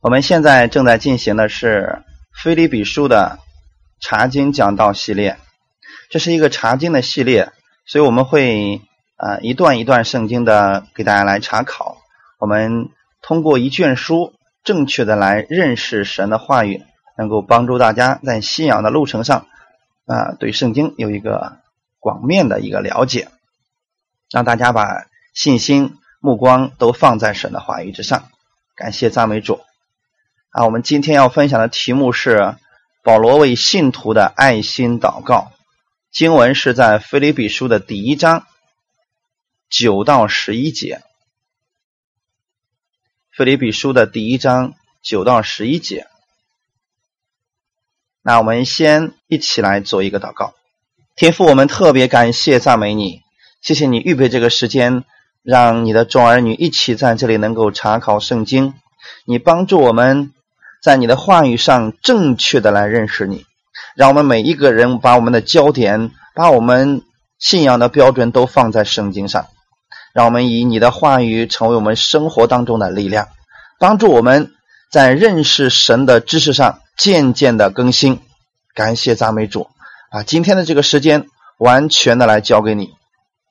我们现在正在进行的是《菲利比书》的查经讲道系列，这是一个查经的系列，所以我们会啊一段一段圣经的给大家来查考。我们通过一卷书正确的来认识神的话语，能够帮助大家在信仰的路程上啊对圣经有一个广面的一个了解，让大家把信心目光都放在神的话语之上。感谢赞美主。啊，我们今天要分享的题目是保罗为信徒的爱心祷告。经文是在腓立比书的第一章九到十一节。腓立比书的第一章九到十一节。那我们先一起来做一个祷告。天父，我们特别感谢赞美你，谢谢你预备这个时间，让你的众儿女一起在这里能够查考圣经。你帮助我们。在你的话语上正确的来认识你，让我们每一个人把我们的焦点、把我们信仰的标准都放在圣经上，让我们以你的话语成为我们生活当中的力量，帮助我们在认识神的知识上渐渐的更新。感谢赞美主啊！今天的这个时间完全的来交给你，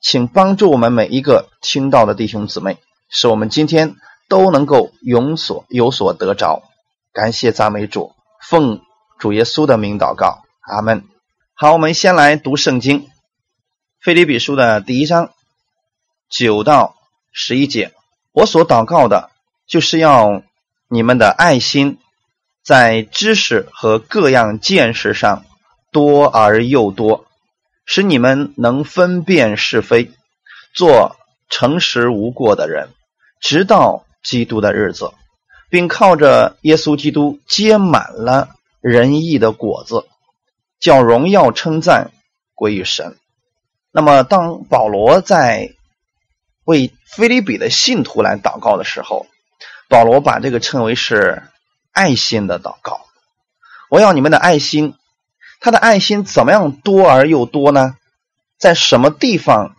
请帮助我们每一个听到的弟兄姊妹，使我们今天都能够有所有所得着。感谢赞美主，奉主耶稣的名祷告，阿门。好，我们先来读圣经，《腓利比书》的第一章九到十一节。我所祷告的，就是要你们的爱心在知识和各样见识上多而又多，使你们能分辨是非，做诚实无过的人，直到基督的日子。并靠着耶稣基督结满了仁义的果子，叫荣耀称赞归于神。那么，当保罗在为菲利比的信徒来祷告的时候，保罗把这个称为是爱心的祷告。我要你们的爱心，他的爱心怎么样多而又多呢？在什么地方，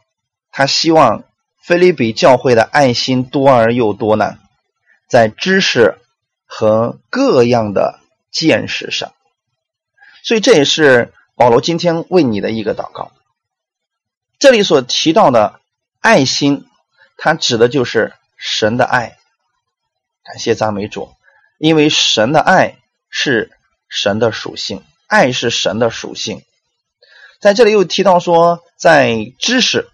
他希望菲利比教会的爱心多而又多呢？在知识和各样的见识上，所以这也是保罗今天为你的一个祷告。这里所提到的爱心，它指的就是神的爱。感谢赞美主，因为神的爱是神的属性，爱是神的属性。在这里又提到说，在知识，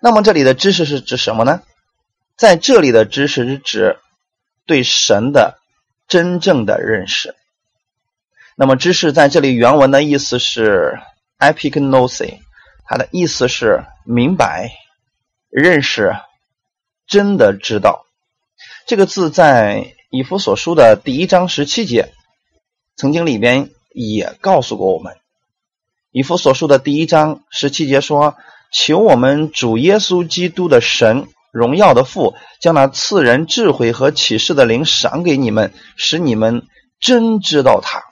那么这里的知识是指什么呢？在这里的知识是指。对神的真正的认识，那么知识在这里原文的意思是 epignosis，它的意思是明白、认识、真的知道。这个字在以弗所书的第一章十七节，曾经里边也告诉过我们。以弗所书的第一章十七节说：“求我们主耶稣基督的神。”荣耀的父将那赐人智慧和启示的灵赏给你们，使你们真知道他。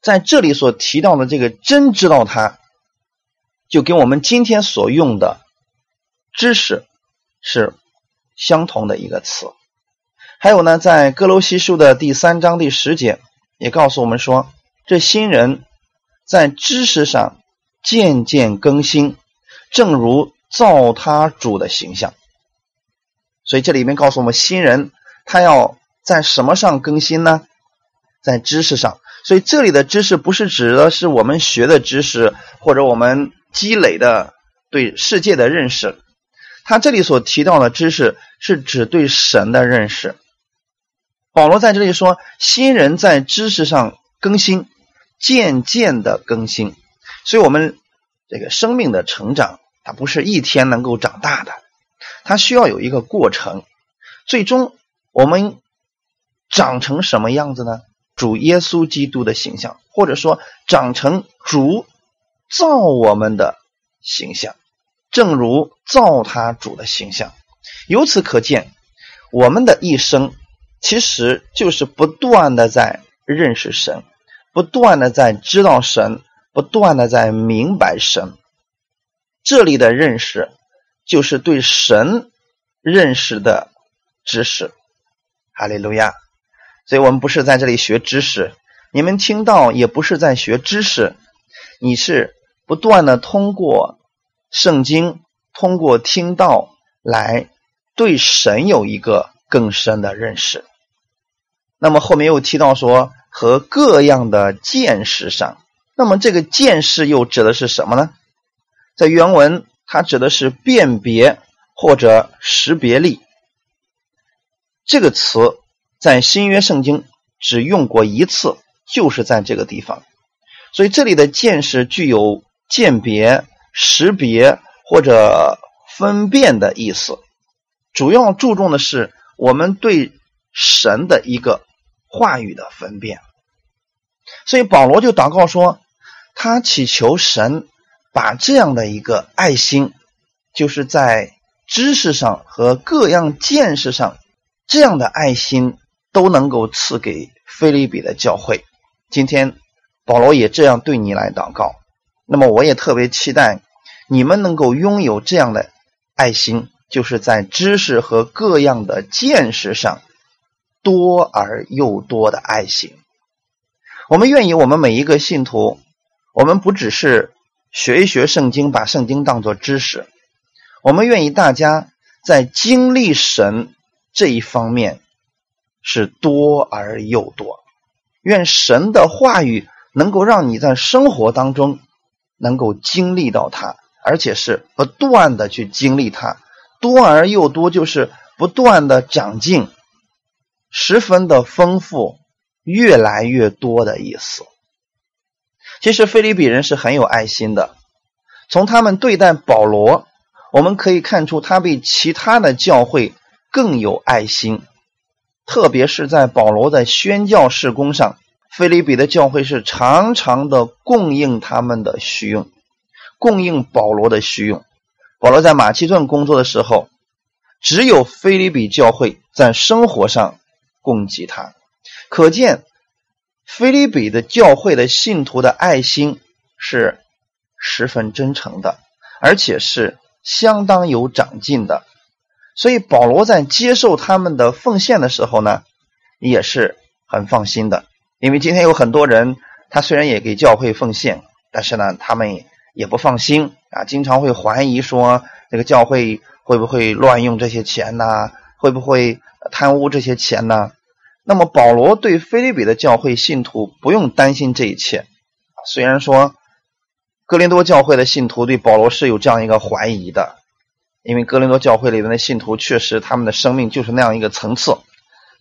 在这里所提到的这个“真知道他”，就跟我们今天所用的知识是相同的一个词。还有呢，在哥罗西书的第三章第十节也告诉我们说，这新人在知识上渐渐更新，正如造他主的形象。所以这里面告诉我们，新人他要在什么上更新呢？在知识上。所以这里的知识不是指的是我们学的知识，或者我们积累的对世界的认识。他这里所提到的知识是指对神的认识。保罗在这里说，新人在知识上更新，渐渐的更新。所以我们这个生命的成长，它不是一天能够长大的。它需要有一个过程，最终我们长成什么样子呢？主耶稣基督的形象，或者说长成主造我们的形象，正如造他主的形象。由此可见，我们的一生其实就是不断的在认识神，不断的在知道神，不断的在明白神。这里的认识。就是对神认识的知识，哈利路亚。所以我们不是在这里学知识，你们听到也不是在学知识，你是不断的通过圣经，通过听到来对神有一个更深的认识。那么后面又提到说和各样的见识上，那么这个见识又指的是什么呢？在原文，它指的是辨别或者识别力。这个词在新约圣经只用过一次，就是在这个地方。所以这里的见识具有鉴别、识别或者分辨的意思，主要注重的是我们对神的一个话语的分辨。所以保罗就祷告说，他祈求神。把这样的一个爱心，就是在知识上和各样见识上，这样的爱心都能够赐给菲利比的教会。今天保罗也这样对你来祷告，那么我也特别期待你们能够拥有这样的爱心，就是在知识和各样的见识上多而又多的爱心。我们愿意，我们每一个信徒，我们不只是。学一学圣经，把圣经当作知识。我们愿意大家在经历神这一方面是多而又多。愿神的话语能够让你在生活当中能够经历到它，而且是不断的去经历它。多而又多，就是不断的长进，十分的丰富，越来越多的意思。其实，菲利比人是很有爱心的。从他们对待保罗，我们可以看出他比其他的教会更有爱心。特别是在保罗的宣教事工上，菲利比的教会是常常的供应他们的需用，供应保罗的需用。保罗在马其顿工作的时候，只有菲利比教会在生活上供给他，可见。菲利比的教会的信徒的爱心是十分真诚的，而且是相当有长进的。所以保罗在接受他们的奉献的时候呢，也是很放心的。因为今天有很多人，他虽然也给教会奉献，但是呢，他们也不放心啊，经常会怀疑说这个教会会不会乱用这些钱呢？会不会贪污这些钱呢？那么保罗对菲利比的教会信徒不用担心这一切。虽然说哥林多教会的信徒对保罗是有这样一个怀疑的，因为哥林多教会里面的信徒确实他们的生命就是那样一个层次。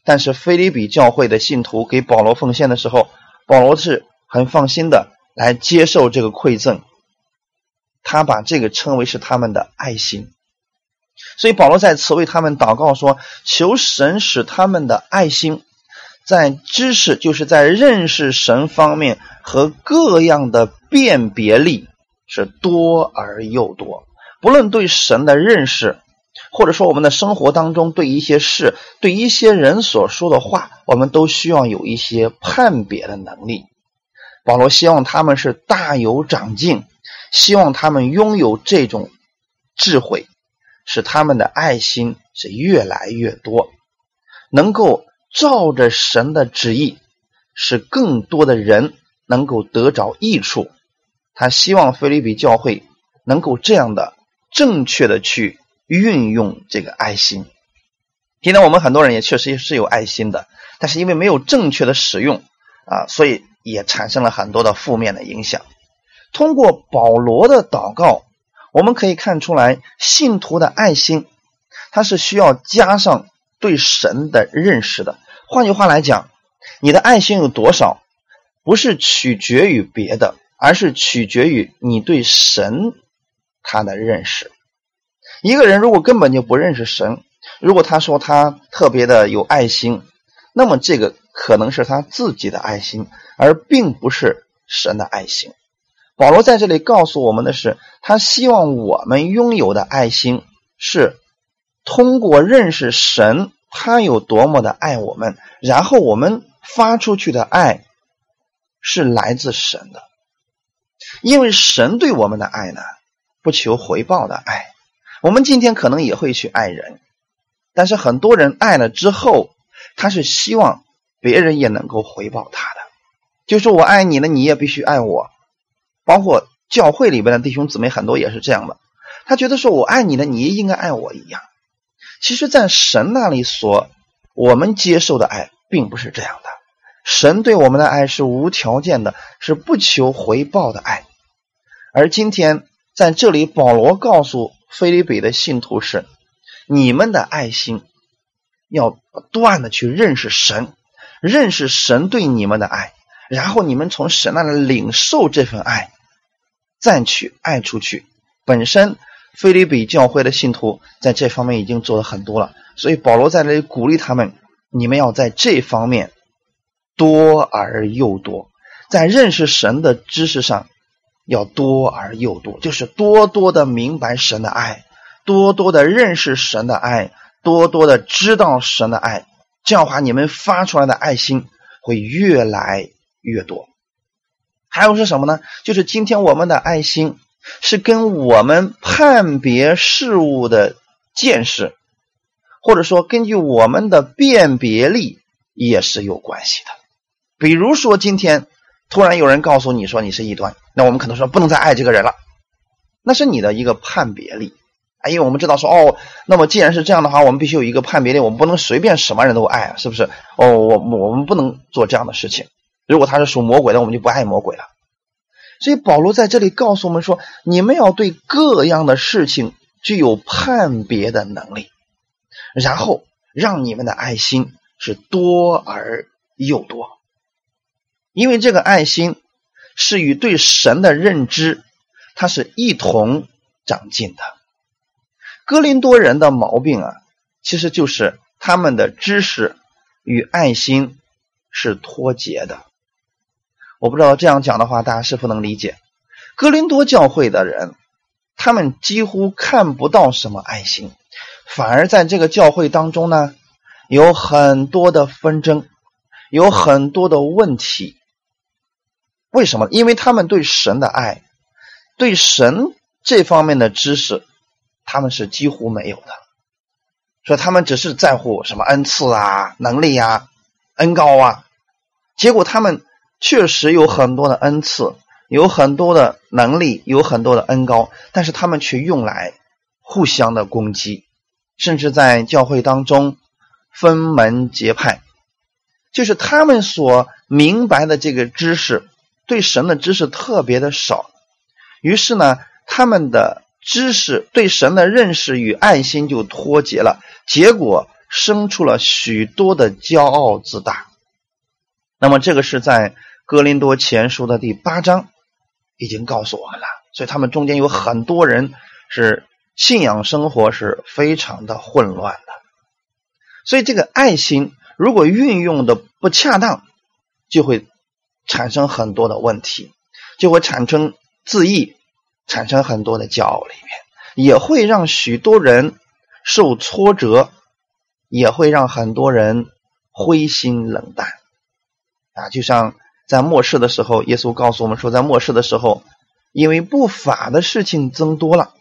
但是菲利比教会的信徒给保罗奉献的时候，保罗是很放心的来接受这个馈赠，他把这个称为是他们的爱心。所以保罗在此为他们祷告说：“求神使他们的爱心。”在知识，就是在认识神方面和各样的辨别力是多而又多。不论对神的认识，或者说我们的生活当中对一些事、对一些人所说的话，我们都需要有一些判别的能力。保罗希望他们是大有长进，希望他们拥有这种智慧，使他们的爱心是越来越多，能够。照着神的旨意，使更多的人能够得着益处。他希望菲律比教会能够这样的正确的去运用这个爱心。今天我们很多人也确实是有爱心的，但是因为没有正确的使用啊，所以也产生了很多的负面的影响。通过保罗的祷告，我们可以看出来，信徒的爱心，它是需要加上。对神的认识的，换句话来讲，你的爱心有多少，不是取决于别的，而是取决于你对神他的认识。一个人如果根本就不认识神，如果他说他特别的有爱心，那么这个可能是他自己的爱心，而并不是神的爱心。保罗在这里告诉我们的是，他希望我们拥有的爱心是。通过认识神，他有多么的爱我们，然后我们发出去的爱是来自神的，因为神对我们的爱呢，不求回报的爱。我们今天可能也会去爱人，但是很多人爱了之后，他是希望别人也能够回报他的。就是我爱你呢，你也必须爱我。包括教会里边的弟兄姊妹很多也是这样的，他觉得说我爱你呢，你也应该爱我一样。其实，在神那里所我们接受的爱并不是这样的。神对我们的爱是无条件的，是不求回报的爱。而今天在这里，保罗告诉菲利比的信徒是：你们的爱心要不断的去认识神，认识神对你们的爱，然后你们从神那里领受这份爱，再去爱出去。本身菲利比教会的信徒在这方面已经做了很多了，所以保罗在这里鼓励他们：你们要在这方面。多而又多，在认识神的知识上要多而又多，就是多多的明白神的爱，多多的认识神的爱，多多的知道神的爱。这样的话，你们发出来的爱心会越来越多。还有是什么呢？就是今天我们的爱心是跟我们判别事物的见识，或者说根据我们的辨别力也是有关系的。比如说，今天突然有人告诉你说你是异端，那我们可能说不能再爱这个人了，那是你的一个判别力啊，因为我们知道说哦，那么既然是这样的话，我们必须有一个判别力，我们不能随便什么人都爱，是不是？哦，我我们不能做这样的事情。如果他是属魔鬼的，我们就不爱魔鬼了。所以保罗在这里告诉我们说，你们要对各样的事情具有判别的能力，然后让你们的爱心是多而又多。因为这个爱心是与对神的认知，它是一同长进的。哥林多人的毛病啊，其实就是他们的知识与爱心是脱节的。我不知道这样讲的话，大家是否能理解？哥林多教会的人，他们几乎看不到什么爱心，反而在这个教会当中呢，有很多的纷争，有很多的问题。为什么？因为他们对神的爱，对神这方面的知识，他们是几乎没有的。说他们只是在乎什么恩赐啊、能力呀、恩高啊。结果他们确实有很多的恩赐，有很多的能力，有很多的恩高，但是他们却用来互相的攻击，甚至在教会当中分门结派。就是他们所明白的这个知识。对神的知识特别的少，于是呢，他们的知识对神的认识与爱心就脱节了，结果生出了许多的骄傲自大。那么，这个是在哥林多前书的第八章已经告诉我们了。所以，他们中间有很多人是信仰生活是非常的混乱的。所以，这个爱心如果运用的不恰当，就会。产生很多的问题，就会产生自义，产生很多的骄傲里面，也会让许多人受挫折，也会让很多人灰心冷淡。啊，就像在末世的时候，耶稣告诉我们说，在末世的时候，因为不法的事情增多了，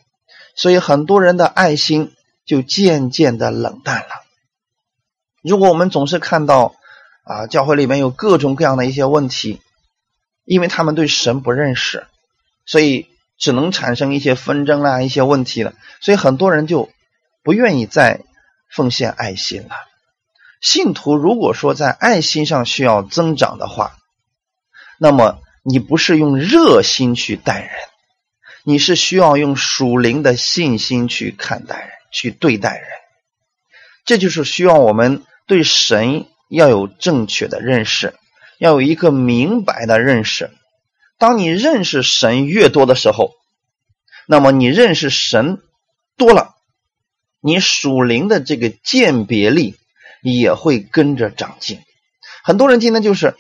所以很多人的爱心就渐渐的冷淡了。如果我们总是看到。啊，教会里面有各种各样的一些问题，因为他们对神不认识，所以只能产生一些纷争啊，一些问题了。所以很多人就不愿意再奉献爱心了。信徒如果说在爱心上需要增长的话，那么你不是用热心去待人，你是需要用属灵的信心去看待人，去对待人。这就是需要我们对神。要有正确的认识，要有一个明白的认识。当你认识神越多的时候，那么你认识神多了，你属灵的这个鉴别力也会跟着长进。很多人今天就是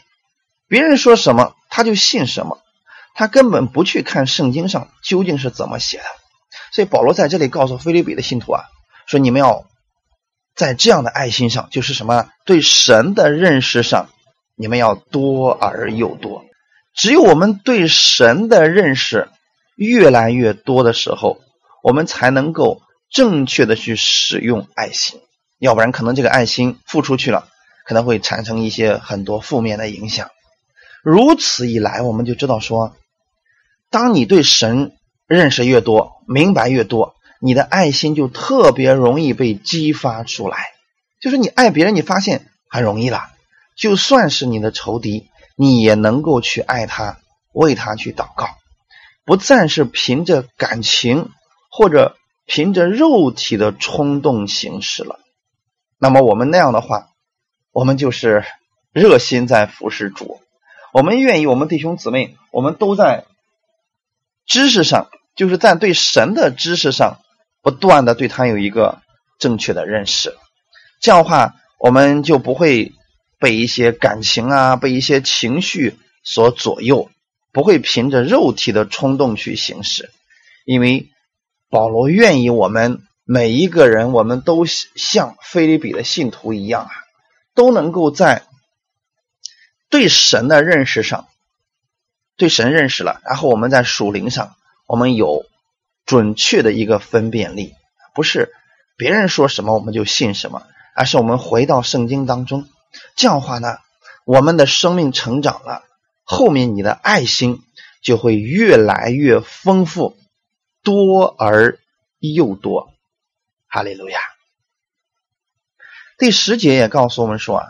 别人说什么他就信什么，他根本不去看圣经上究竟是怎么写的。所以保罗在这里告诉菲律比的信徒啊，说你们要。在这样的爱心上，就是什么对神的认识上，你们要多而又多。只有我们对神的认识越来越多的时候，我们才能够正确的去使用爱心。要不然，可能这个爱心付出去了，可能会产生一些很多负面的影响。如此一来，我们就知道说，当你对神认识越多、明白越多，你的爱心就特别容易被激发出来。就是你爱别人，你发现很容易了。就算是你的仇敌，你也能够去爱他，为他去祷告，不再是凭着感情或者凭着肉体的冲动行事了。那么我们那样的话，我们就是热心在服侍主，我们愿意我们弟兄姊妹，我们都在知识上，就是在对神的知识上，不断的对他有一个正确的认识。这样的话，我们就不会被一些感情啊，被一些情绪所左右，不会凭着肉体的冲动去行事。因为保罗愿意我们每一个人，我们都像菲利比的信徒一样啊，都能够在对神的认识上，对神认识了，然后我们在属灵上，我们有准确的一个分辨力，不是别人说什么我们就信什么。而是我们回到圣经当中，这样的话呢，我们的生命成长了，后面你的爱心就会越来越丰富，多而又多。哈利路亚。第十节也告诉我们说啊，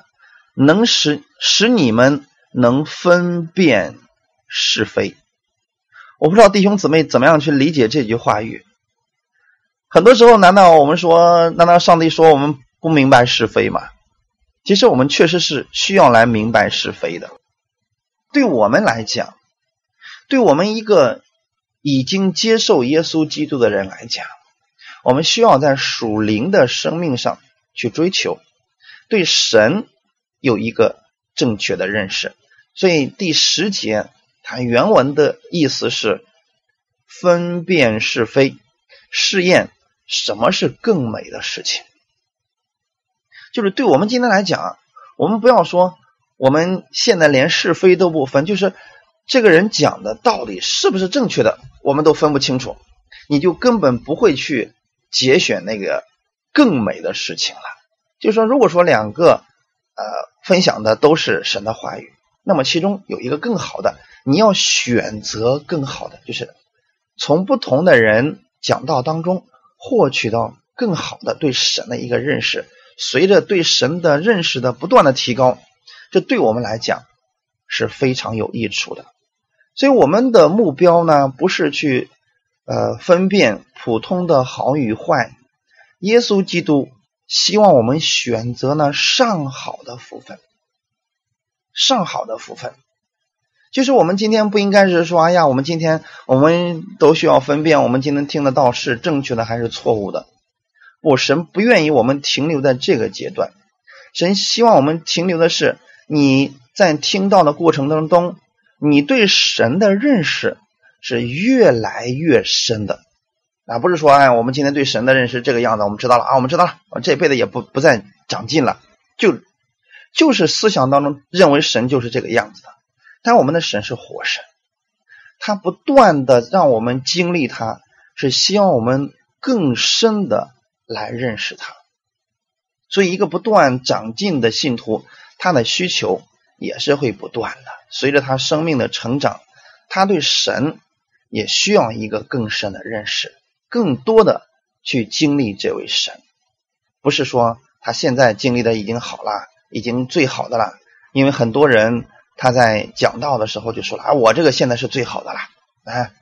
能使使你们能分辨是非。我不知道弟兄姊妹怎么样去理解这句话语。很多时候，难道我们说，难道上帝说我们？不明白是非吗？其实我们确实是需要来明白是非的。对我们来讲，对我们一个已经接受耶稣基督的人来讲，我们需要在属灵的生命上去追求，对神有一个正确的认识。所以第十节它原文的意思是分辨是非，试验什么是更美的事情。就是对我们今天来讲，我们不要说我们现在连是非都不分，就是这个人讲的到底是不是正确的，我们都分不清楚，你就根本不会去节选那个更美的事情了。就是说，如果说两个呃分享的都是神的话语，那么其中有一个更好的，你要选择更好的，就是从不同的人讲道当中获取到更好的对神的一个认识。随着对神的认识的不断的提高，这对我们来讲是非常有益处的。所以我们的目标呢，不是去呃分辨普通的好与坏。耶稣基督希望我们选择呢上好的福分，上好的福分，就是我们今天不应该是说，哎呀，我们今天我们都需要分辨，我们今天听得到是正确的还是错误的。我神不愿意我们停留在这个阶段，神希望我们停留的是你在听到的过程当中，你对神的认识是越来越深的，啊，不是说哎，我们今天对神的认识这个样子，我们知道了啊，我们知道了，我这辈子也不不再长进了，就就是思想当中认为神就是这个样子的，但我们的神是活神，他不断的让我们经历，他是希望我们更深的。来认识他，所以一个不断长进的信徒，他的需求也是会不断的。随着他生命的成长，他对神也需要一个更深的认识，更多的去经历这位神。不是说他现在经历的已经好了，已经最好的了。因为很多人他在讲道的时候就说了：“啊，我这个现在是最好的了，哎，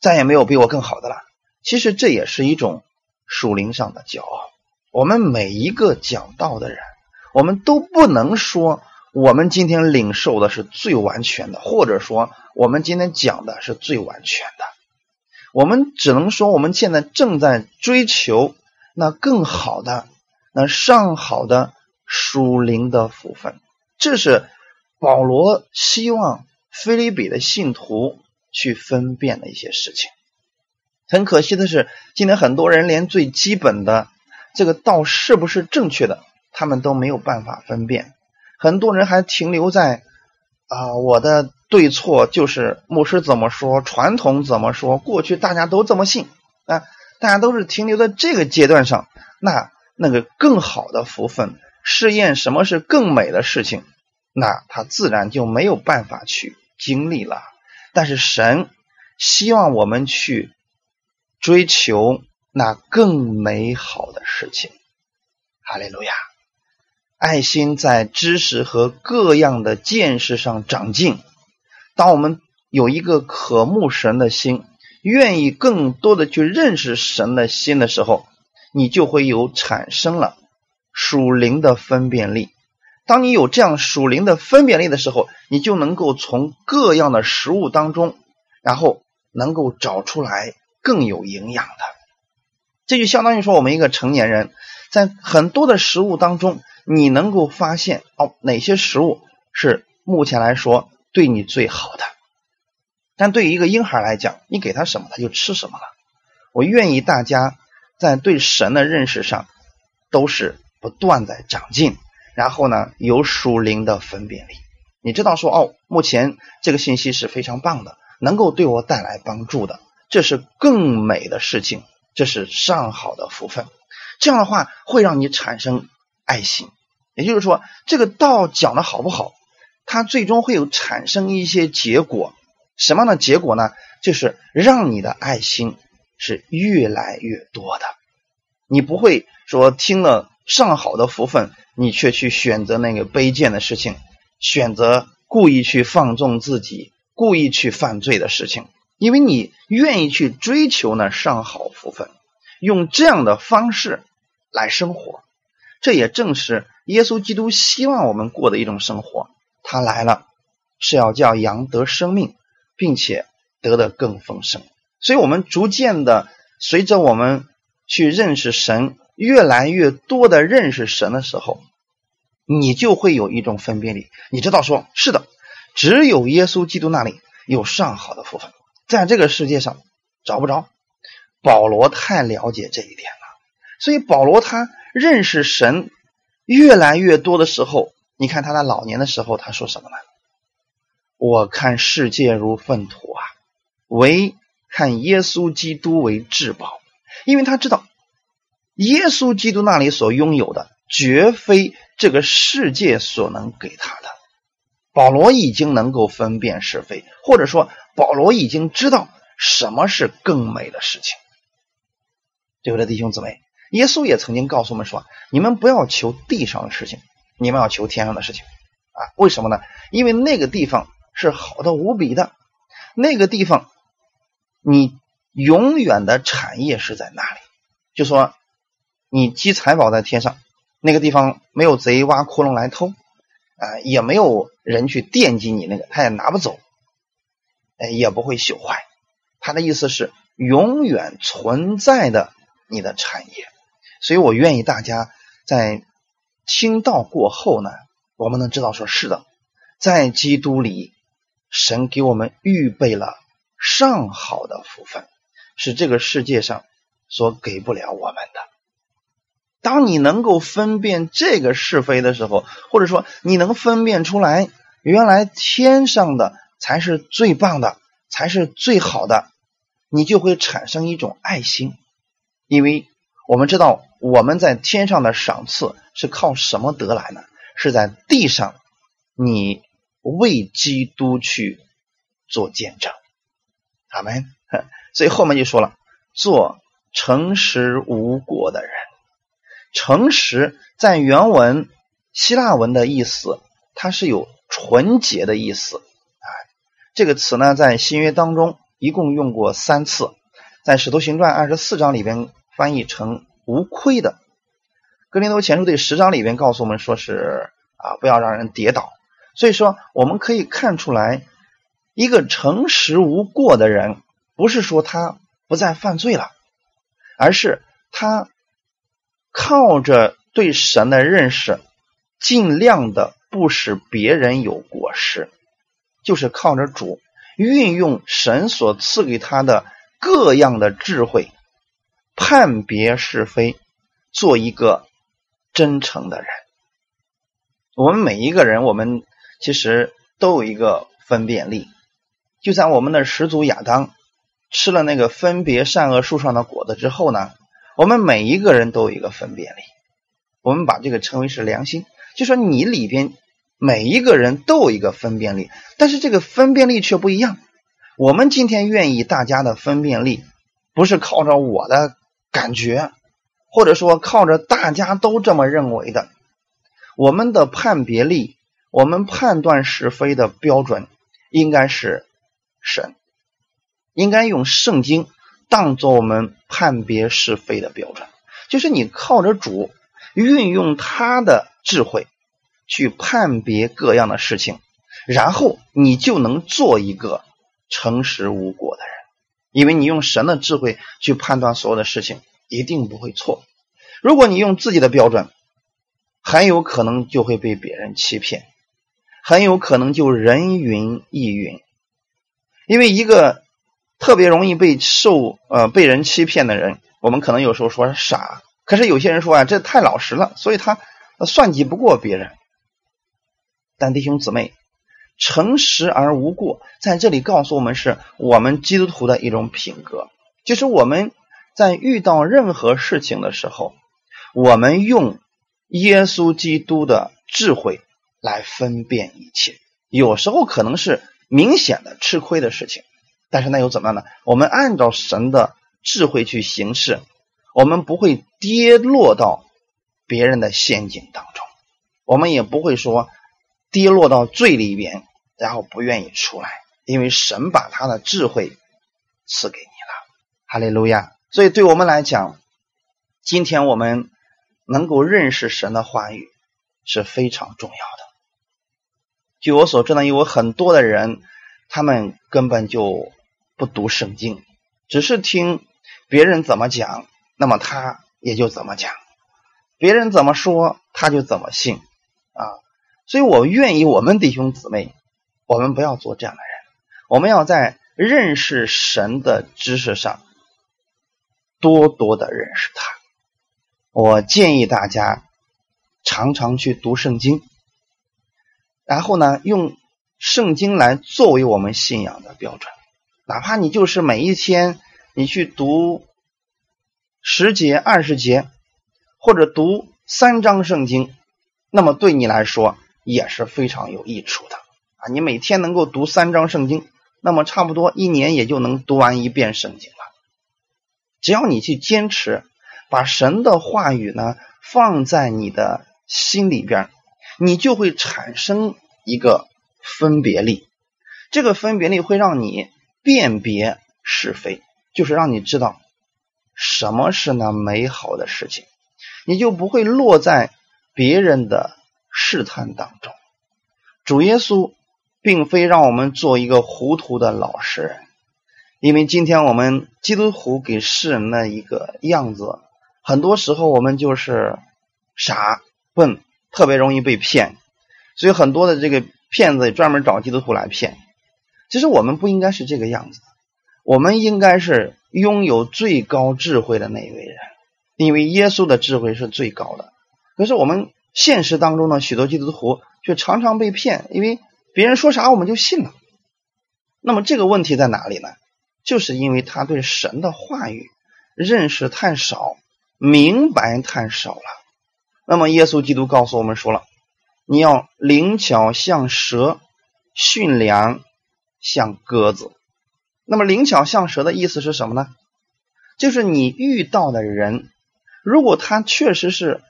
再也没有比我更好的了。”其实这也是一种。属灵上的骄傲，我们每一个讲道的人，我们都不能说我们今天领受的是最完全的，或者说我们今天讲的是最完全的。我们只能说我们现在正在追求那更好的、那上好的属灵的福分。这是保罗希望菲利比的信徒去分辨的一些事情。很可惜的是，今天很多人连最基本的这个道是不是正确的，他们都没有办法分辨。很多人还停留在啊，我的对错就是牧师怎么说，传统怎么说，过去大家都这么信啊，大家都是停留在这个阶段上。那那个更好的福分，试验什么是更美的事情，那他自然就没有办法去经历了。但是神希望我们去追求那更美好的事情。哈利路亚！爱心在知识和各样的见识上长进。当我们有一个渴慕神的心，愿意更多的去认识神的心的时候，你就会有产生了属灵的分辨力。当你有这样属灵的分辨力的时候，你就能够从各样的食物当中，然后能够找出来更有营养的。这就相当于说，我们一个成年人在很多的食物当中，你能够发现哦，哪些食物是目前来说对你最好的。但对于一个婴孩来讲，你给他什么，他就吃什么了。我愿意大家在对神的认识上都是不断在长进，然后呢有属灵的分辨力。你知道说哦，目前这个信息是非常棒的，能够对我带来帮助的，这是更美的事情，这是上好的福分。这样的话会让你产生爱心，也就是说，这个道讲的好不好，它最终会有产生一些结果。什么样的结果呢？就是让你的爱心是越来越多的。你不会说听了上好的福分，你却去选择那个卑贱的事情，选择故意去放纵自己、故意去犯罪的事情，因为你愿意去追求那上好福分，用这样的方式来生活。这也正是耶稣基督希望我们过的一种生活。他来了是要叫羊得生命。并且得的更丰盛，所以我们逐渐的随着我们去认识神，越来越多的认识神的时候，你就会有一种分辨力。你知道，说是的，只有耶稣基督那里有上好的福分，在这个世界上找不着。保罗太了解这一点了，所以保罗他认识神越来越多的时候，你看他在老年的时候，他说什么呢？我看世界如粪土啊，唯看耶稣基督为至宝，因为他知道耶稣基督那里所拥有的，绝非这个世界所能给他的。保罗已经能够分辨是非，或者说保罗已经知道什么是更美的事情。对不对，弟兄姊妹？耶稣也曾经告诉我们说：“你们不要求地上的事情，你们要求天上的事情。”啊，为什么呢？因为那个地方。是好的无比的，那个地方，你永远的产业是在那里。就说你积财宝在天上，那个地方没有贼挖窟窿来偷，啊，也没有人去惦记你那个，他也拿不走，哎，也不会朽坏。他的意思是永远存在的你的产业。所以我愿意大家在听到过后呢，我们能知道说是的，在基督里。神给我们预备了上好的福分，是这个世界上所给不了我们的。当你能够分辨这个是非的时候，或者说你能分辨出来，原来天上的才是最棒的，才是最好的，你就会产生一种爱心，因为我们知道我们在天上的赏赐是靠什么得来呢？是在地上你。为基督去做见证，阿门。所以后面就说了，做诚实无过的人。诚实在原文希腊文的意思，它是有纯洁的意思啊。这个词呢，在新约当中一共用过三次，在使徒行传二十四章里边翻译成无愧的。格林多前书第十章里边告诉我们说是啊，不要让人跌倒。所以说，我们可以看出来，一个诚实无过的人，不是说他不再犯罪了，而是他靠着对神的认识，尽量的不使别人有过失，就是靠着主运用神所赐给他的各样的智慧，判别是非，做一个真诚的人。我们每一个人，我们。其实都有一个分辨力，就像我们的始祖亚当吃了那个分别善恶树上的果子之后呢，我们每一个人都有一个分辨力。我们把这个称为是良心，就说你里边每一个人都有一个分辨力，但是这个分辨力却不一样。我们今天愿意大家的分辨力，不是靠着我的感觉，或者说靠着大家都这么认为的。我们的判别力，我们判断是非的标准，应该是神，应该用圣经当做我们判别是非的标准。就是你靠着主，运用他的智慧去判别各样的事情，然后你就能做一个。诚实无过的人，因为你用神的智慧去判断所有的事情，一定不会错。如果你用自己的标准，很有可能就会被别人欺骗，很有可能就人云亦云。因为一个特别容易被受呃被人欺骗的人，我们可能有时候说傻，可是有些人说啊，这太老实了，所以他算计不过别人。但弟兄姊妹。诚实而无过，在这里告诉我们，是我们基督徒的一种品格，就是我们在遇到任何事情的时候，我们用耶稣基督的智慧来分辨一切。有时候可能是明显的吃亏的事情，但是那又怎么样呢？我们按照神的智慧去行事，我们不会跌落到别人的陷阱当中，我们也不会说跌落到罪里边。然后不愿意出来，因为神把他的智慧赐给你了，哈利路亚。所以对我们来讲，今天我们能够认识神的话语是非常重要的。据我所知呢，有很多的人，他们根本就不读圣经，只是听别人怎么讲，那么他也就怎么讲，别人怎么说他就怎么信啊。所以我愿意我们弟兄姊妹。我们不要做这样的人，我们要在认识神的知识上多多的认识他。我建议大家常常去读圣经，然后呢，用圣经来作为我们信仰的标准。哪怕你就是每一天你去读十节、二十节，或者读三章圣经，那么对你来说也是非常有益处的。啊，你每天能够读三章圣经，那么差不多一年也就能读完一遍圣经了。只要你去坚持，把神的话语呢放在你的心里边，你就会产生一个分别力。这个分别力会让你辨别是非，就是让你知道什么是那美好的事情，你就不会落在别人的试探当中。主耶稣。并非让我们做一个糊涂的老实人，因为今天我们基督徒给世人的一个样子，很多时候我们就是傻笨，特别容易被骗，所以很多的这个骗子专门找基督徒来骗。其实我们不应该是这个样子，我们应该是拥有最高智慧的那一位人，因为耶稣的智慧是最高的。可是我们现实当中呢，许多基督徒却常常被骗，因为。别人说啥我们就信了，那么这个问题在哪里呢？就是因为他对神的话语认识太少，明白太少了。那么耶稣基督告诉我们说了，你要灵巧像蛇，驯良像鸽子。那么灵巧像蛇的意思是什么呢？就是你遇到的人，如果他确实是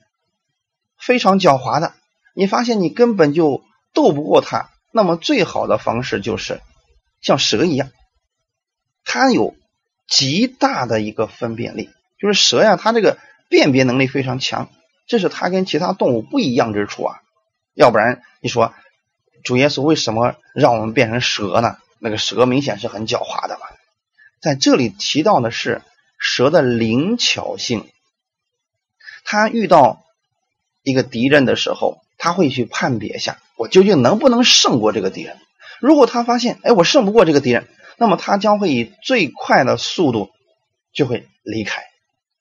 非常狡猾的，你发现你根本就斗不过他。那么最好的方式就是像蛇一样，它有极大的一个分辨力，就是蛇呀，它这个辨别能力非常强，这是它跟其他动物不一样之处啊。要不然你说主耶稣为什么让我们变成蛇呢？那个蛇明显是很狡猾的嘛。在这里提到的是蛇的灵巧性，它遇到一个敌人的时候。他会去判别一下，我究竟能不能胜过这个敌人。如果他发现，哎，我胜不过这个敌人，那么他将会以最快的速度就会离开。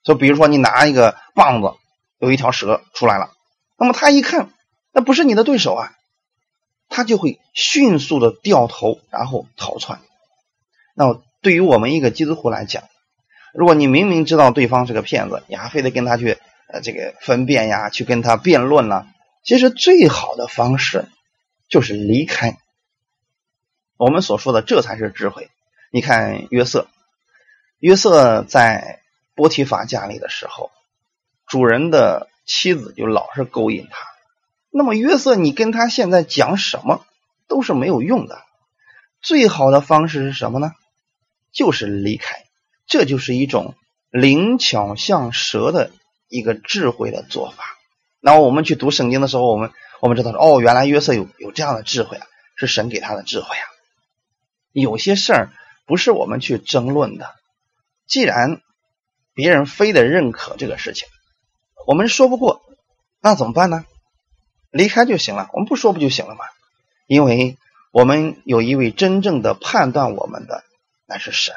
就比如说，你拿一个棒子，有一条蛇出来了，那么他一看，那不是你的对手啊，他就会迅速的掉头，然后逃窜。那么对于我们一个基督徒来讲，如果你明明知道对方是个骗子，你还非得跟他去呃这个分辨呀，去跟他辩论了。其实最好的方式就是离开。我们所说的这才是智慧。你看约瑟，约瑟在波提法家里的时候，主人的妻子就老是勾引他。那么约瑟，你跟他现在讲什么都是没有用的。最好的方式是什么呢？就是离开。这就是一种灵巧像蛇的一个智慧的做法。那我们去读圣经的时候，我们我们知道哦，原来约瑟有有这样的智慧啊，是神给他的智慧啊。有些事儿不是我们去争论的，既然别人非得认可这个事情，我们说不过，那怎么办呢？离开就行了，我们不说不就行了吗？因为我们有一位真正的判断我们的，那是神。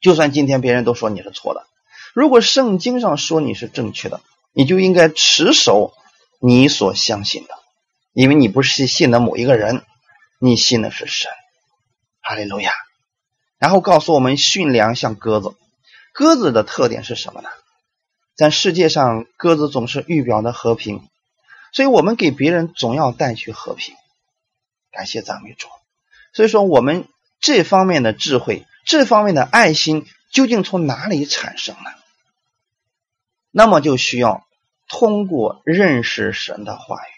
就算今天别人都说你是错的，如果圣经上说你是正确的。你就应该持守你所相信的，因为你不是信的某一个人，你信的是神。哈利路亚。然后告诉我们，驯良像鸽子。鸽子的特点是什么呢？在世界上，鸽子总是预表的和平，所以我们给别人总要带去和平。感谢赞美主。所以说，我们这方面的智慧，这方面的爱心，究竟从哪里产生呢？那么就需要通过认识神的话语。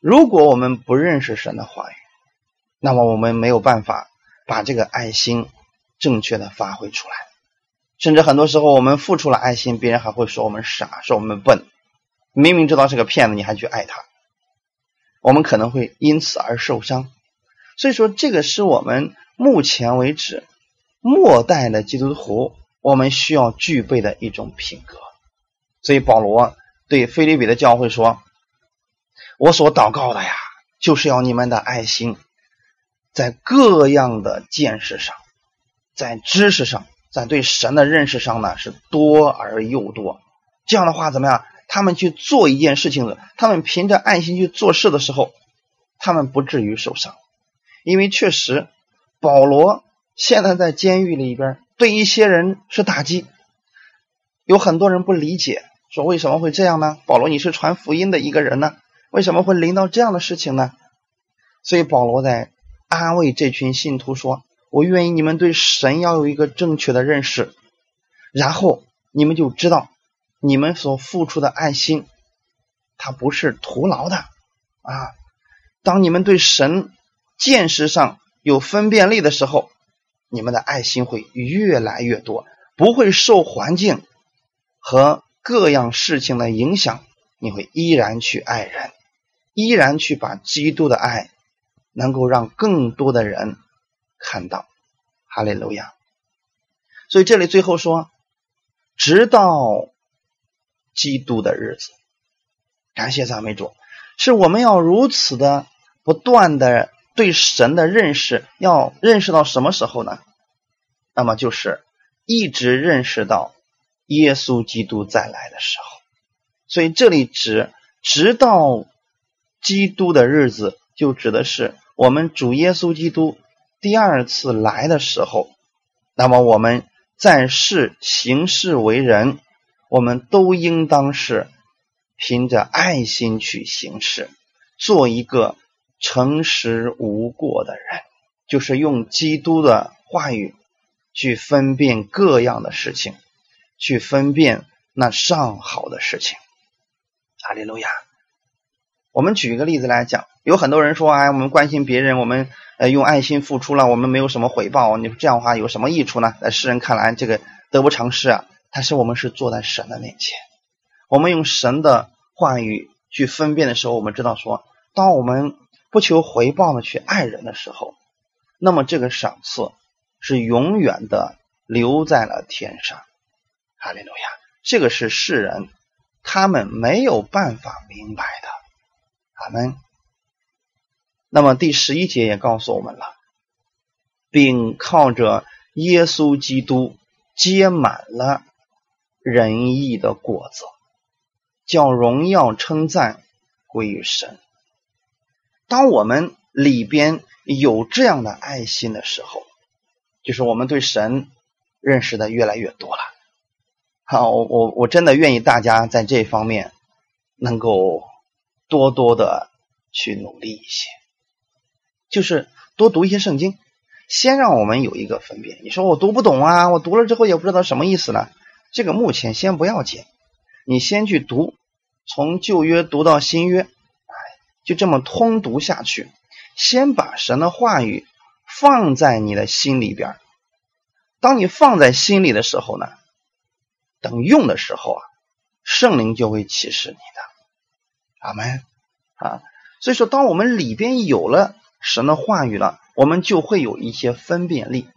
如果我们不认识神的话语，那么我们没有办法把这个爱心正确的发挥出来。甚至很多时候，我们付出了爱心，别人还会说我们傻，说我们笨。明明知道是个骗子，你还去爱他，我们可能会因此而受伤。所以说，这个是我们目前为止末代的基督徒我们需要具备的一种品格。所以保罗对菲利比的教会说：“我所祷告的呀，就是要你们的爱心，在各样的见识上，在知识上，在对神的认识上呢，是多而又多。这样的话，怎么样？他们去做一件事情的，他们凭着爱心去做事的时候，他们不至于受伤。因为确实，保罗现在在监狱里边，对一些人是打击，有很多人不理解。”说为什么会这样呢？保罗，你是传福音的一个人呢，为什么会临到这样的事情呢？所以保罗在安慰这群信徒说：“我愿意你们对神要有一个正确的认识，然后你们就知道你们所付出的爱心，它不是徒劳的啊！当你们对神见识上有分辨力的时候，你们的爱心会越来越多，不会受环境和。”各样事情的影响，你会依然去爱人，依然去把基督的爱能够让更多的人看到。哈利路亚。所以这里最后说，直到基督的日子，感谢赞美主，是我们要如此的不断的对神的认识，要认识到什么时候呢？那么就是一直认识到。耶稣基督再来的时候，所以这里指直到基督的日子，就指的是我们主耶稣基督第二次来的时候。那么我们在世行事为人，我们都应当是凭着爱心去行事，做一个诚实无过的人，就是用基督的话语去分辨各样的事情。去分辨那上好的事情，阿利路亚。我们举一个例子来讲，有很多人说：“哎，我们关心别人，我们呃用爱心付出了，我们没有什么回报。你这样的话有什么益处呢？”在世人看来，这个得不偿失啊。但是我们是坐在神的面前，我们用神的话语去分辨的时候，我们知道说，当我们不求回报的去爱人的时候，那么这个赏赐是永远的留在了天上。哈利路亚，这个是世人他们没有办法明白的。阿门。那么第十一节也告诉我们了，并靠着耶稣基督结满了仁义的果子，叫荣耀称赞归于神。当我们里边有这样的爱心的时候，就是我们对神认识的越来越多了。好，我我真的愿意大家在这方面能够多多的去努力一些，就是多读一些圣经，先让我们有一个分辨。你说我读不懂啊，我读了之后也不知道什么意思呢？这个目前先不要紧，你先去读，从旧约读到新约，就这么通读下去，先把神的话语放在你的心里边。当你放在心里的时候呢？等用的时候啊，圣灵就会启示你的，阿门啊。所以说，当我们里边有了神的话语了，我们就会有一些分辨力，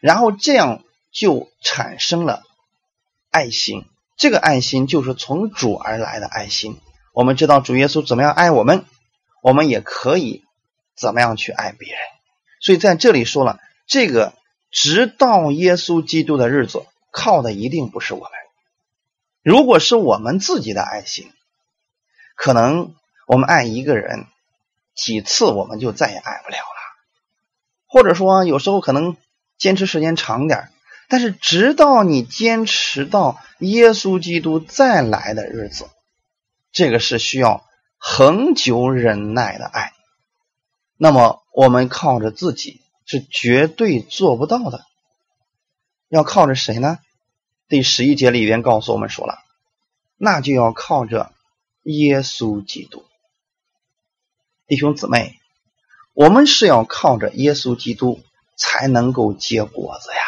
然后这样就产生了爱心。这个爱心就是从主而来的爱心。我们知道主耶稣怎么样爱我们，我们也可以怎么样去爱别人。所以在这里说了，这个直到耶稣基督的日子，靠的一定不是我们。如果是我们自己的爱心，可能我们爱一个人几次，我们就再也爱不了了。或者说，有时候可能坚持时间长点但是直到你坚持到耶稣基督再来的日子，这个是需要恒久忍耐的爱。那么，我们靠着自己是绝对做不到的，要靠着谁呢？第十一节里边告诉我们说了，那就要靠着耶稣基督，弟兄姊妹，我们是要靠着耶稣基督才能够结果子呀。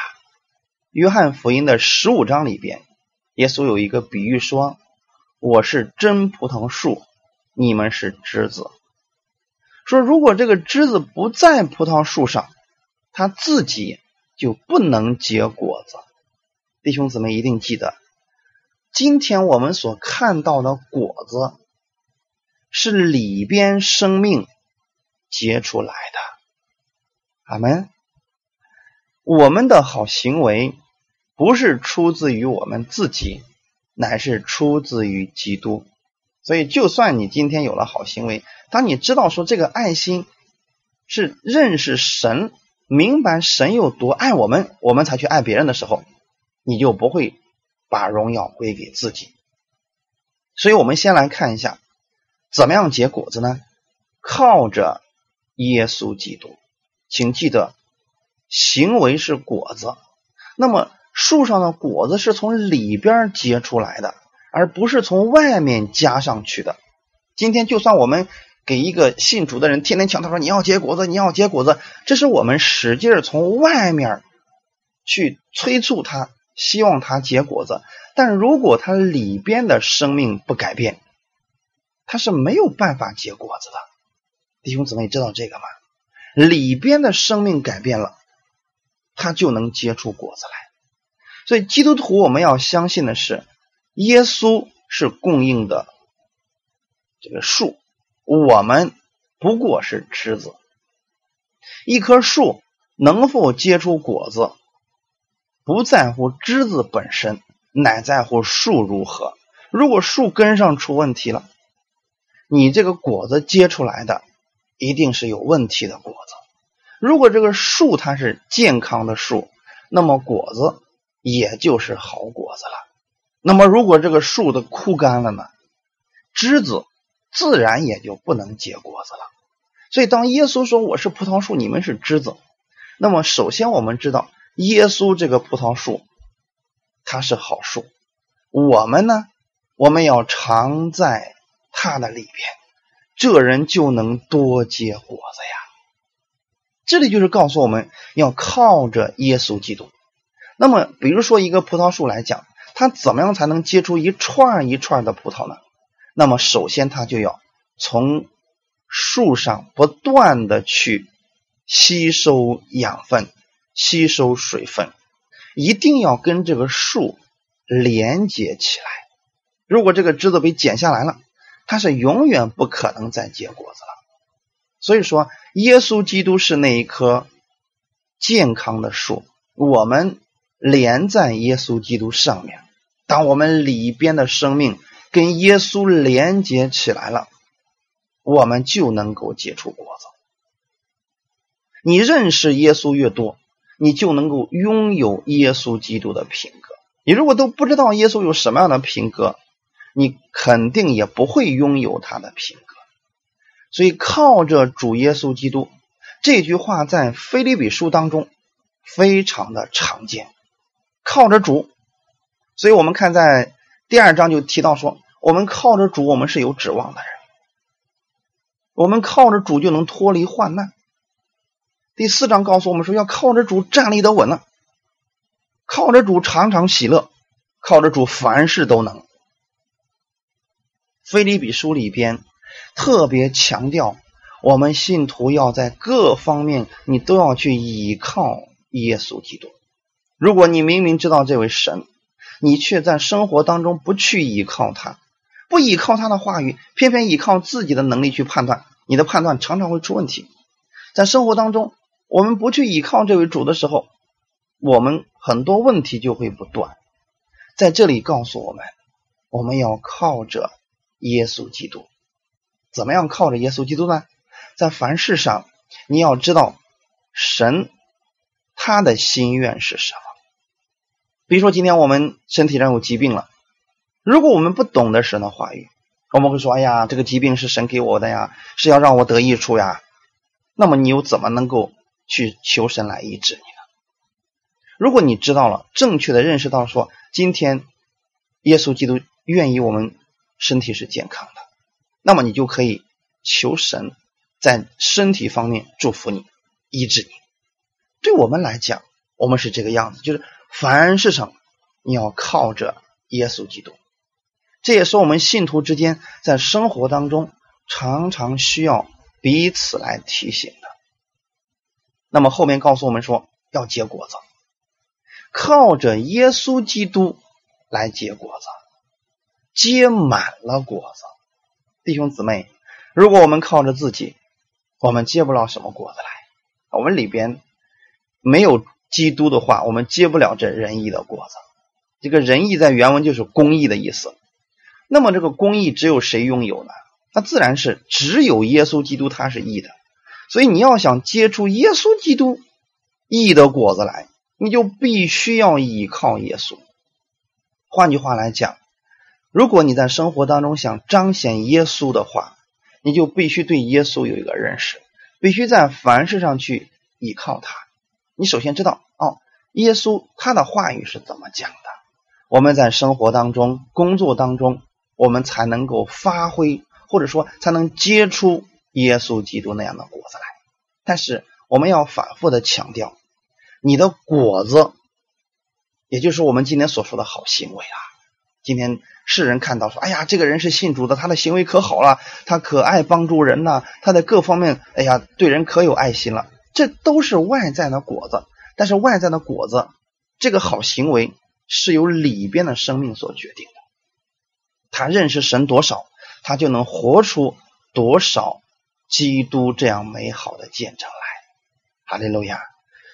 约翰福音的十五章里边，耶稣有一个比喻说：“我是真葡萄树，你们是枝子。”说如果这个枝子不在葡萄树上，它自己就不能结果。弟兄姊妹一定记得，今天我们所看到的果子是里边生命结出来的。阿门。我们的好行为不是出自于我们自己，乃是出自于基督。所以，就算你今天有了好行为，当你知道说这个爱心是认识神、明白神有多爱我们，我们才去爱别人的时候。你就不会把荣耀归给自己，所以我们先来看一下怎么样结果子呢？靠着耶稣基督，请记得行为是果子，那么树上的果子是从里边结出来的，而不是从外面加上去的。今天就算我们给一个信主的人天天强调说你要结果子，你要结果子，这是我们使劲从外面去催促他。希望它结果子，但如果它里边的生命不改变，它是没有办法结果子的。弟兄姊妹知道这个吗？里边的生命改变了，它就能结出果子来。所以基督徒我们要相信的是，耶稣是供应的这个树，我们不过是枝子。一棵树能否结出果子？不在乎枝子本身，乃在乎树如何。如果树根上出问题了，你这个果子结出来的一定是有问题的果子。如果这个树它是健康的树，那么果子也就是好果子了。那么如果这个树的枯干了呢，枝子自然也就不能结果子了。所以当耶稣说我是葡萄树，你们是枝子，那么首先我们知道。耶稣这个葡萄树，它是好树。我们呢，我们要常在它的里边，这人就能多结果子呀。这里就是告诉我们要靠着耶稣基督。那么，比如说一个葡萄树来讲，它怎么样才能结出一串一串的葡萄呢？那么，首先它就要从树上不断的去吸收养分。吸收水分，一定要跟这个树连接起来。如果这个枝子被剪下来了，它是永远不可能再结果子了。所以说，耶稣基督是那一棵健康的树，我们连在耶稣基督上面。当我们里边的生命跟耶稣连接起来了，我们就能够结出果子。你认识耶稣越多。你就能够拥有耶稣基督的品格。你如果都不知道耶稣有什么样的品格，你肯定也不会拥有他的品格。所以，靠着主耶稣基督这句话，在菲利比书当中非常的常见。靠着主，所以我们看在第二章就提到说，我们靠着主，我们是有指望的人。我们靠着主就能脱离患难。第四章告诉我们说，要靠着主站立得稳了，靠着主常常喜乐，靠着主凡事都能。菲利比书里边。特别强调，我们信徒要在各方面，你都要去依靠耶稣基督。如果你明明知道这位神，你却在生活当中不去依靠他，不依靠他的话语，偏偏依靠自己的能力去判断，你的判断常常会出问题。在生活当中，我们不去依靠这位主的时候，我们很多问题就会不断。在这里告诉我们，我们要靠着耶稣基督。怎么样靠着耶稣基督呢？在凡事上，你要知道神他的心愿是什么。比如说，今天我们身体上有疾病了，如果我们不懂得神的话语，我们会说：“哎呀，这个疾病是神给我的呀，是要让我得益处呀。”那么你又怎么能够去求神来医治你呢？如果你知道了，正确的认识到说，今天耶稣基督愿意我们身体是健康的。那么你就可以求神在身体方面祝福你、医治你。对我们来讲，我们是这个样子，就是凡事上你要靠着耶稣基督。这也是我们信徒之间在生活当中常常需要彼此来提醒。那么后面告诉我们说要结果子，靠着耶稣基督来结果子，结满了果子。弟兄姊妹，如果我们靠着自己，我们结不了什么果子来。我们里边没有基督的话，我们结不了这仁义的果子。这个仁义在原文就是公义的意思。那么这个公义只有谁拥有呢？那自然是只有耶稣基督，他是义的。所以你要想结出耶稣基督义的果子来，你就必须要依靠耶稣。换句话来讲。如果你在生活当中想彰显耶稣的话，你就必须对耶稣有一个认识，必须在凡事上去依靠他。你首先知道哦，耶稣他的话语是怎么讲的，我们在生活当中、工作当中，我们才能够发挥，或者说才能结出耶稣基督那样的果子来。但是我们要反复的强调，你的果子，也就是我们今天所说的好行为啊。今天世人看到说：“哎呀，这个人是信主的，他的行为可好了，他可爱帮助人了，他在各方面，哎呀，对人可有爱心了。”这都是外在的果子，但是外在的果子，这个好行为是由里边的生命所决定的。他认识神多少，他就能活出多少基督这样美好的见证来。哈利路亚。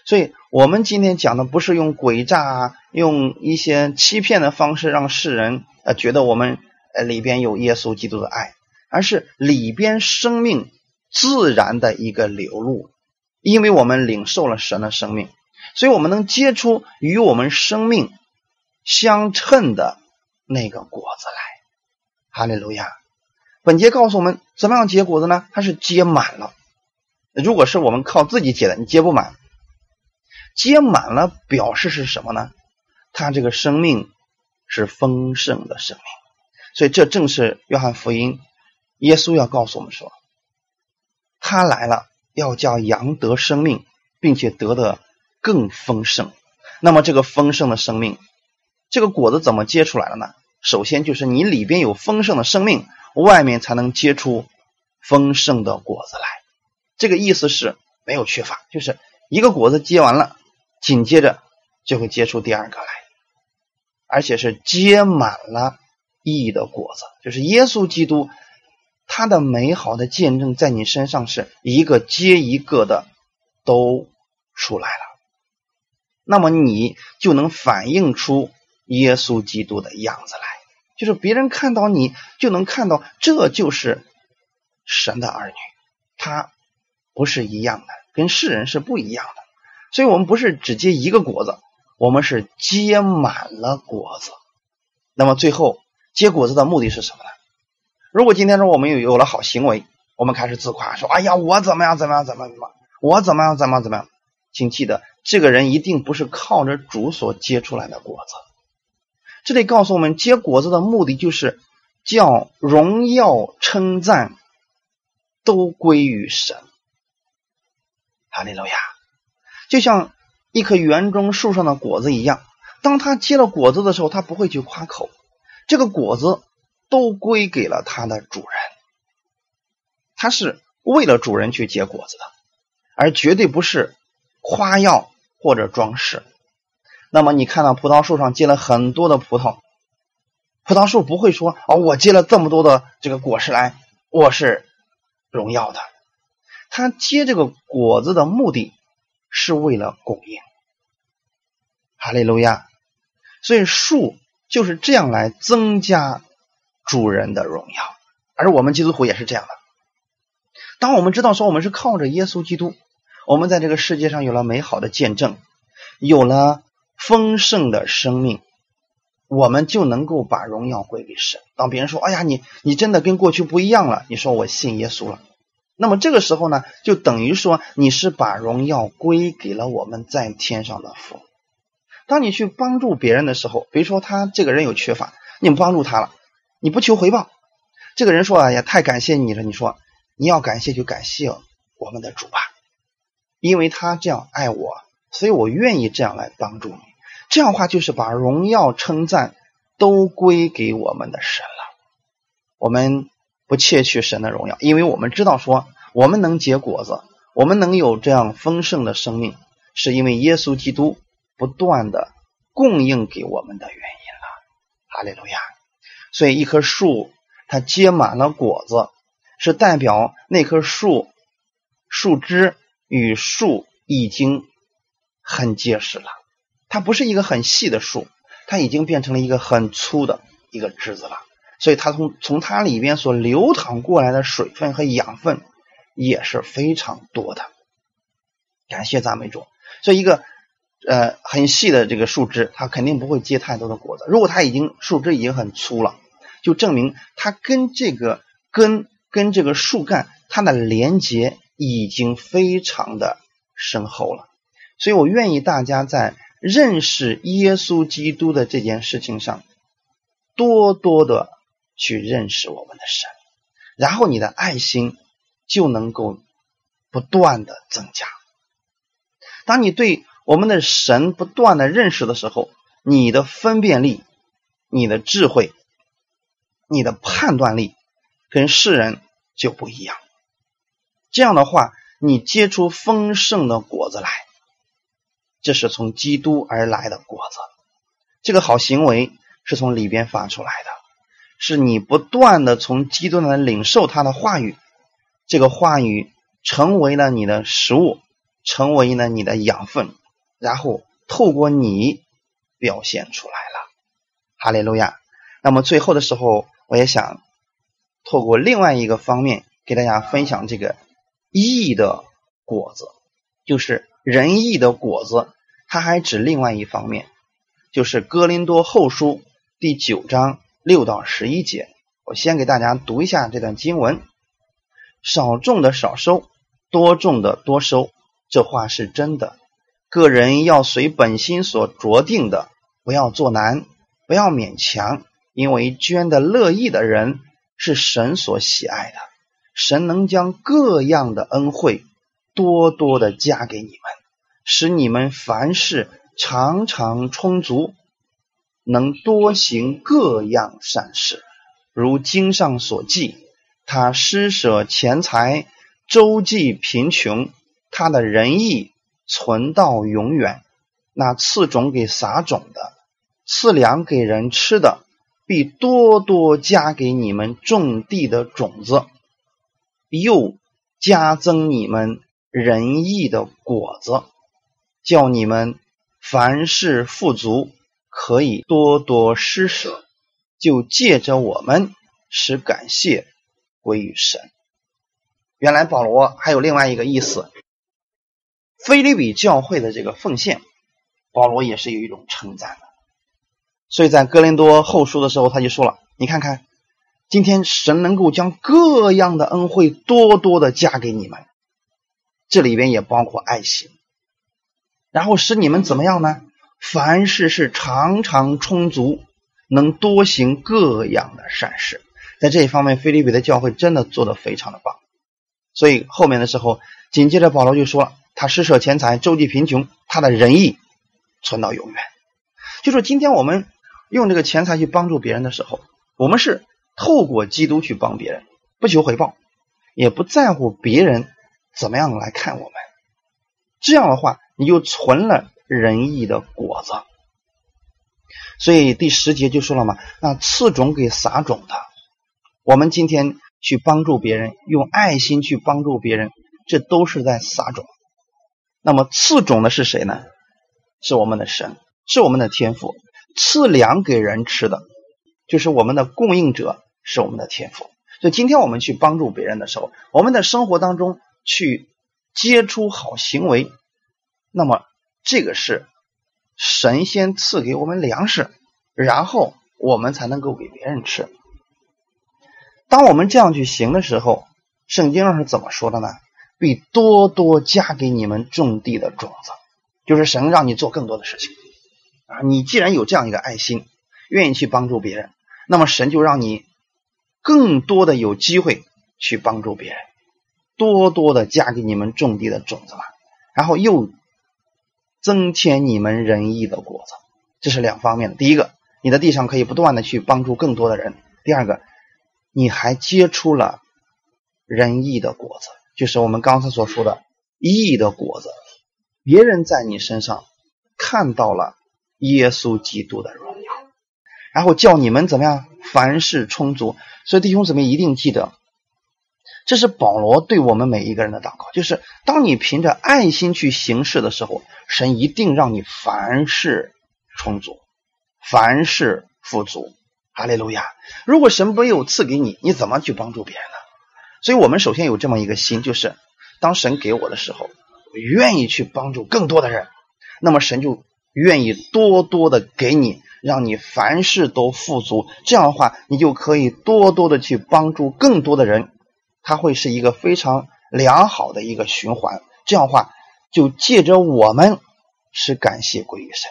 所以我们今天讲的不是用诡诈、用一些欺骗的方式让世人呃觉得我们呃里边有耶稣基督的爱，而是里边生命自然的一个流露。因为我们领受了神的生命，所以我们能结出与我们生命相称的那个果子来。哈利路亚！本节告诉我们怎么样结果子呢？它是结满了。如果是我们靠自己结的，你结不满。结满了，表示是什么呢？他这个生命是丰盛的生命，所以这正是约翰福音，耶稣要告诉我们说，他来了要叫羊得生命，并且得的更丰盛。那么这个丰盛的生命，这个果子怎么结出来了呢？首先就是你里边有丰盛的生命，外面才能结出丰盛的果子来。这个意思是没有缺乏，就是一个果子结完了。紧接着就会结出第二个来，而且是结满了义的果子，就是耶稣基督他的美好的见证在你身上是一个接一个的都出来了，那么你就能反映出耶稣基督的样子来，就是别人看到你就能看到这就是神的儿女，他不是一样的，跟世人是不一样的。所以我们不是只结一个果子，我们是结满了果子。那么最后结果子的目的是什么呢？如果今天说我们有有了好行为，我们开始自夸说：“哎呀，我怎么样怎么样怎么样怎么，我怎么样怎么样怎么样。”请记得，这个人一定不是靠着主所结出来的果子。这里告诉我们，结果子的目的就是叫荣耀称赞都归于神。哈利路亚！就像一棵园中树上的果子一样，当他结了果子的时候，他不会去夸口，这个果子。都归给了它的主人，它是为了主人去结果子的，而绝对不是夸耀或者装饰。那么你看到葡萄树上结了很多的葡萄，葡萄树不会说：“哦，我结了这么多的这个果实来，我是荣耀的。”它结这个果子的目的是为了供应。哈利路亚！所以树就是这样来增加。主人的荣耀，而我们基督徒也是这样的。当我们知道说我们是靠着耶稣基督，我们在这个世界上有了美好的见证，有了丰盛的生命，我们就能够把荣耀归给神。当别人说：“哎呀，你你真的跟过去不一样了。”你说：“我信耶稣了。”那么这个时候呢，就等于说你是把荣耀归给了我们在天上的父。当你去帮助别人的时候，比如说他这个人有缺乏，你们帮助他了。你不求回报，这个人说：“哎呀，太感谢你了。”你说：“你要感谢就感谢我们的主吧，因为他这样爱我，所以我愿意这样来帮助你。”这样的话就是把荣耀称赞都归给我们的神了。我们不窃取神的荣耀，因为我们知道说我们能结果子，我们能有这样丰盛的生命，是因为耶稣基督不断的供应给我们的原因了。哈利路亚。所以，一棵树它结满了果子，是代表那棵树树枝与树已经很结实了。它不是一个很细的树，它已经变成了一个很粗的一个枝子了。所以，它从从它里边所流淌过来的水分和养分也是非常多的。感谢赞美主。所以，一个。呃，很细的这个树枝，它肯定不会结太多的果子。如果它已经树枝已经很粗了，就证明它跟这个根、跟这个树干它的连接已经非常的深厚了。所以我愿意大家在认识耶稣基督的这件事情上，多多的去认识我们的神，然后你的爱心就能够不断的增加。当你对。我们的神不断的认识的时候，你的分辨力、你的智慧、你的判断力跟世人就不一样。这样的话，你结出丰盛的果子来，这是从基督而来的果子。这个好行为是从里边发出来的，是你不断的从基督那领受他的话语，这个话语成为了你的食物，成为了你的养分。然后透过你表现出来了，哈利路亚。那么最后的时候，我也想透过另外一个方面给大家分享这个义的果子，就是仁义的果子。它还指另外一方面，就是哥林多后书第九章六到十一节。我先给大家读一下这段经文：少种的少收，多种的多收。这话是真的。个人要随本心所着定的，不要做难，不要勉强，因为捐的乐意的人是神所喜爱的。神能将各样的恩惠多多的加给你们，使你们凡事常常充足，能多行各样善事。如经上所记，他施舍钱财，周济贫穷，他的仁义。存到永远，那赐种给撒种的，赐粮给人吃的，必多多加给你们种地的种子，又加增你们仁义的果子，叫你们凡事富足，可以多多施舍，就借着我们使感谢归于神。原来保罗还有另外一个意思。菲利比教会的这个奉献，保罗也是有一种称赞的。所以在哥林多后书的时候，他就说了：“你看看，今天神能够将各样的恩惠多多的加给你们，这里边也包括爱心，然后使你们怎么样呢？凡事是常常充足，能多行各样的善事。在这一方面，菲利比的教会真的做得非常的棒。所以后面的时候，紧接着保罗就说了：他施舍钱财，周济贫穷，他的仁义存到永远。就说今天我们。”用这个钱财去帮助别人的时候，我们是透过基督去帮别人，不求回报，也不在乎别人怎么样来看我们。这样的话，你就存了仁义的果子。所以第十节就说了嘛，那赐种给撒种的，我们今天去帮助别人，用爱心去帮助别人，这都是在撒种。那么赐种的是谁呢？是我们的神，是我们的天赋。赐粮给人吃的，就是我们的供应者，是我们的天赋。所以今天我们去帮助别人的时候，我们的生活当中去结出好行为，那么这个是神仙赐给我们粮食，然后我们才能够给别人吃。当我们这样去行的时候，圣经上是怎么说的呢？必多多加给你们种地的种子，就是神让你做更多的事情。啊，你既然有这样一个爱心，愿意去帮助别人，那么神就让你更多的有机会去帮助别人，多多的加给你们种地的种子吧，然后又增添你们仁义的果子，这是两方面的。第一个，你的地上可以不断的去帮助更多的人；第二个，你还结出了仁义的果子，就是我们刚才所说的义的果子，别人在你身上看到了。耶稣基督的荣耀，然后叫你们怎么样？凡事充足。所以弟兄姊妹一定记得，这是保罗对我们每一个人的祷告。就是当你凭着爱心去行事的时候，神一定让你凡事充足，凡事富足。哈利路亚！如果神没有赐给你，你怎么去帮助别人呢？所以我们首先有这么一个心，就是当神给我的时候，我愿意去帮助更多的人，那么神就。愿意多多的给你，让你凡事都富足。这样的话，你就可以多多的去帮助更多的人，它会是一个非常良好的一个循环。这样的话，就借着我们是感谢归于神。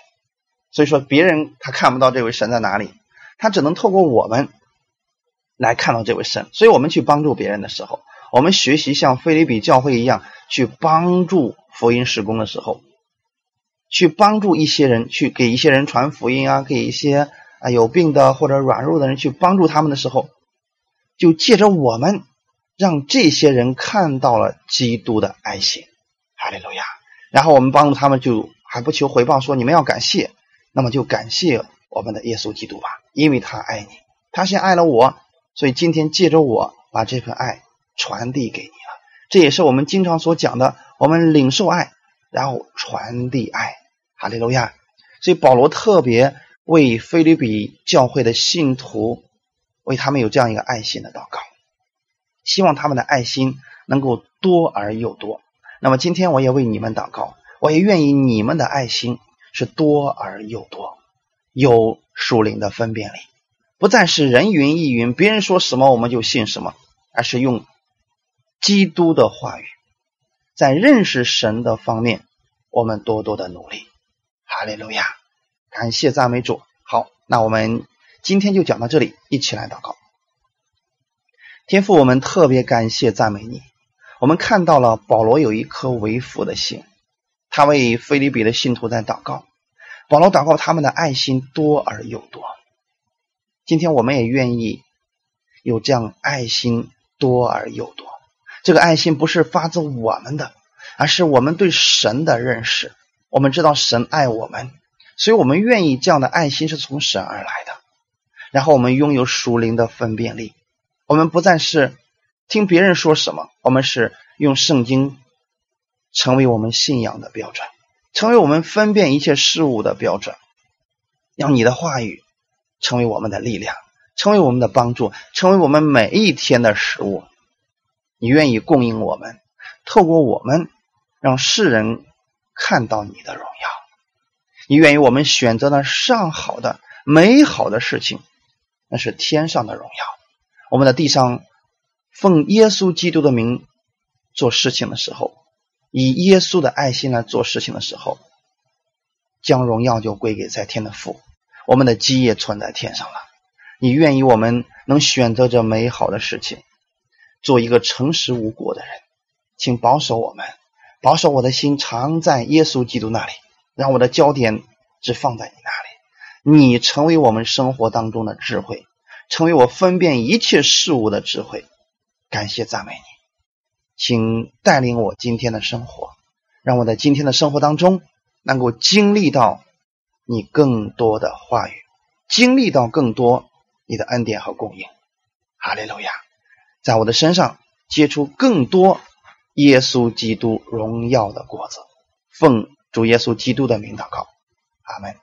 所以说，别人他看不到这位神在哪里，他只能透过我们来看到这位神。所以我们去帮助别人的时候，我们学习像菲利比教会一样去帮助福音施工的时候。去帮助一些人，去给一些人传福音啊，给一些啊有病的或者软弱的人去帮助他们的时候，就借着我们，让这些人看到了基督的爱心，哈利路亚。然后我们帮助他们，就还不求回报，说你们要感谢，那么就感谢我们的耶稣基督吧，因为他爱你，他先爱了我，所以今天借着我把这份爱传递给你了。这也是我们经常所讲的，我们领受爱，然后传递爱。哈利路亚！所以保罗特别为菲律比教会的信徒，为他们有这样一个爱心的祷告，希望他们的爱心能够多而又多。那么今天我也为你们祷告，我也愿意你们的爱心是多而又多，有属灵的分辨力，不再是人云亦云，别人说什么我们就信什么，而是用基督的话语，在认识神的方面，我们多多的努力。哈利路亚，感谢赞美主。好，那我们今天就讲到这里，一起来祷告。天父，我们特别感谢赞美你。我们看到了保罗有一颗为父的心，他为菲利比的信徒在祷告。保罗祷告他们的爱心多而又多。今天我们也愿意有这样爱心多而又多。这个爱心不是发自我们的，而是我们对神的认识。我们知道神爱我们，所以我们愿意这样的爱心是从神而来的。然后我们拥有属灵的分辨力，我们不再是听别人说什么，我们是用圣经成为我们信仰的标准，成为我们分辨一切事物的标准。让你的话语成为我们的力量，成为我们的帮助，成为我们每一天的食物。你愿意供应我们，透过我们让世人。看到你的荣耀，你愿意我们选择了上好的、美好的事情，那是天上的荣耀。我们的地上奉耶稣基督的名做事情的时候，以耶稣的爱心来做事情的时候，将荣耀就归给在天的父。我们的基业存在天上了。你愿意我们能选择这美好的事情，做一个诚实无过的人，请保守我们，保守我的心常在耶稣基督那里，让我的焦点只放在你那里。你成为我们生活当中的智慧，成为我分辨一切事物的智慧。感谢赞美你，请带领我今天的生活，让我在今天的生活当中能够经历到。你更多的话语，经历到更多你的恩典和供应，哈利路亚，在我的身上结出更多耶稣基督荣耀的果子，奉主耶稣基督的名祷告，阿门。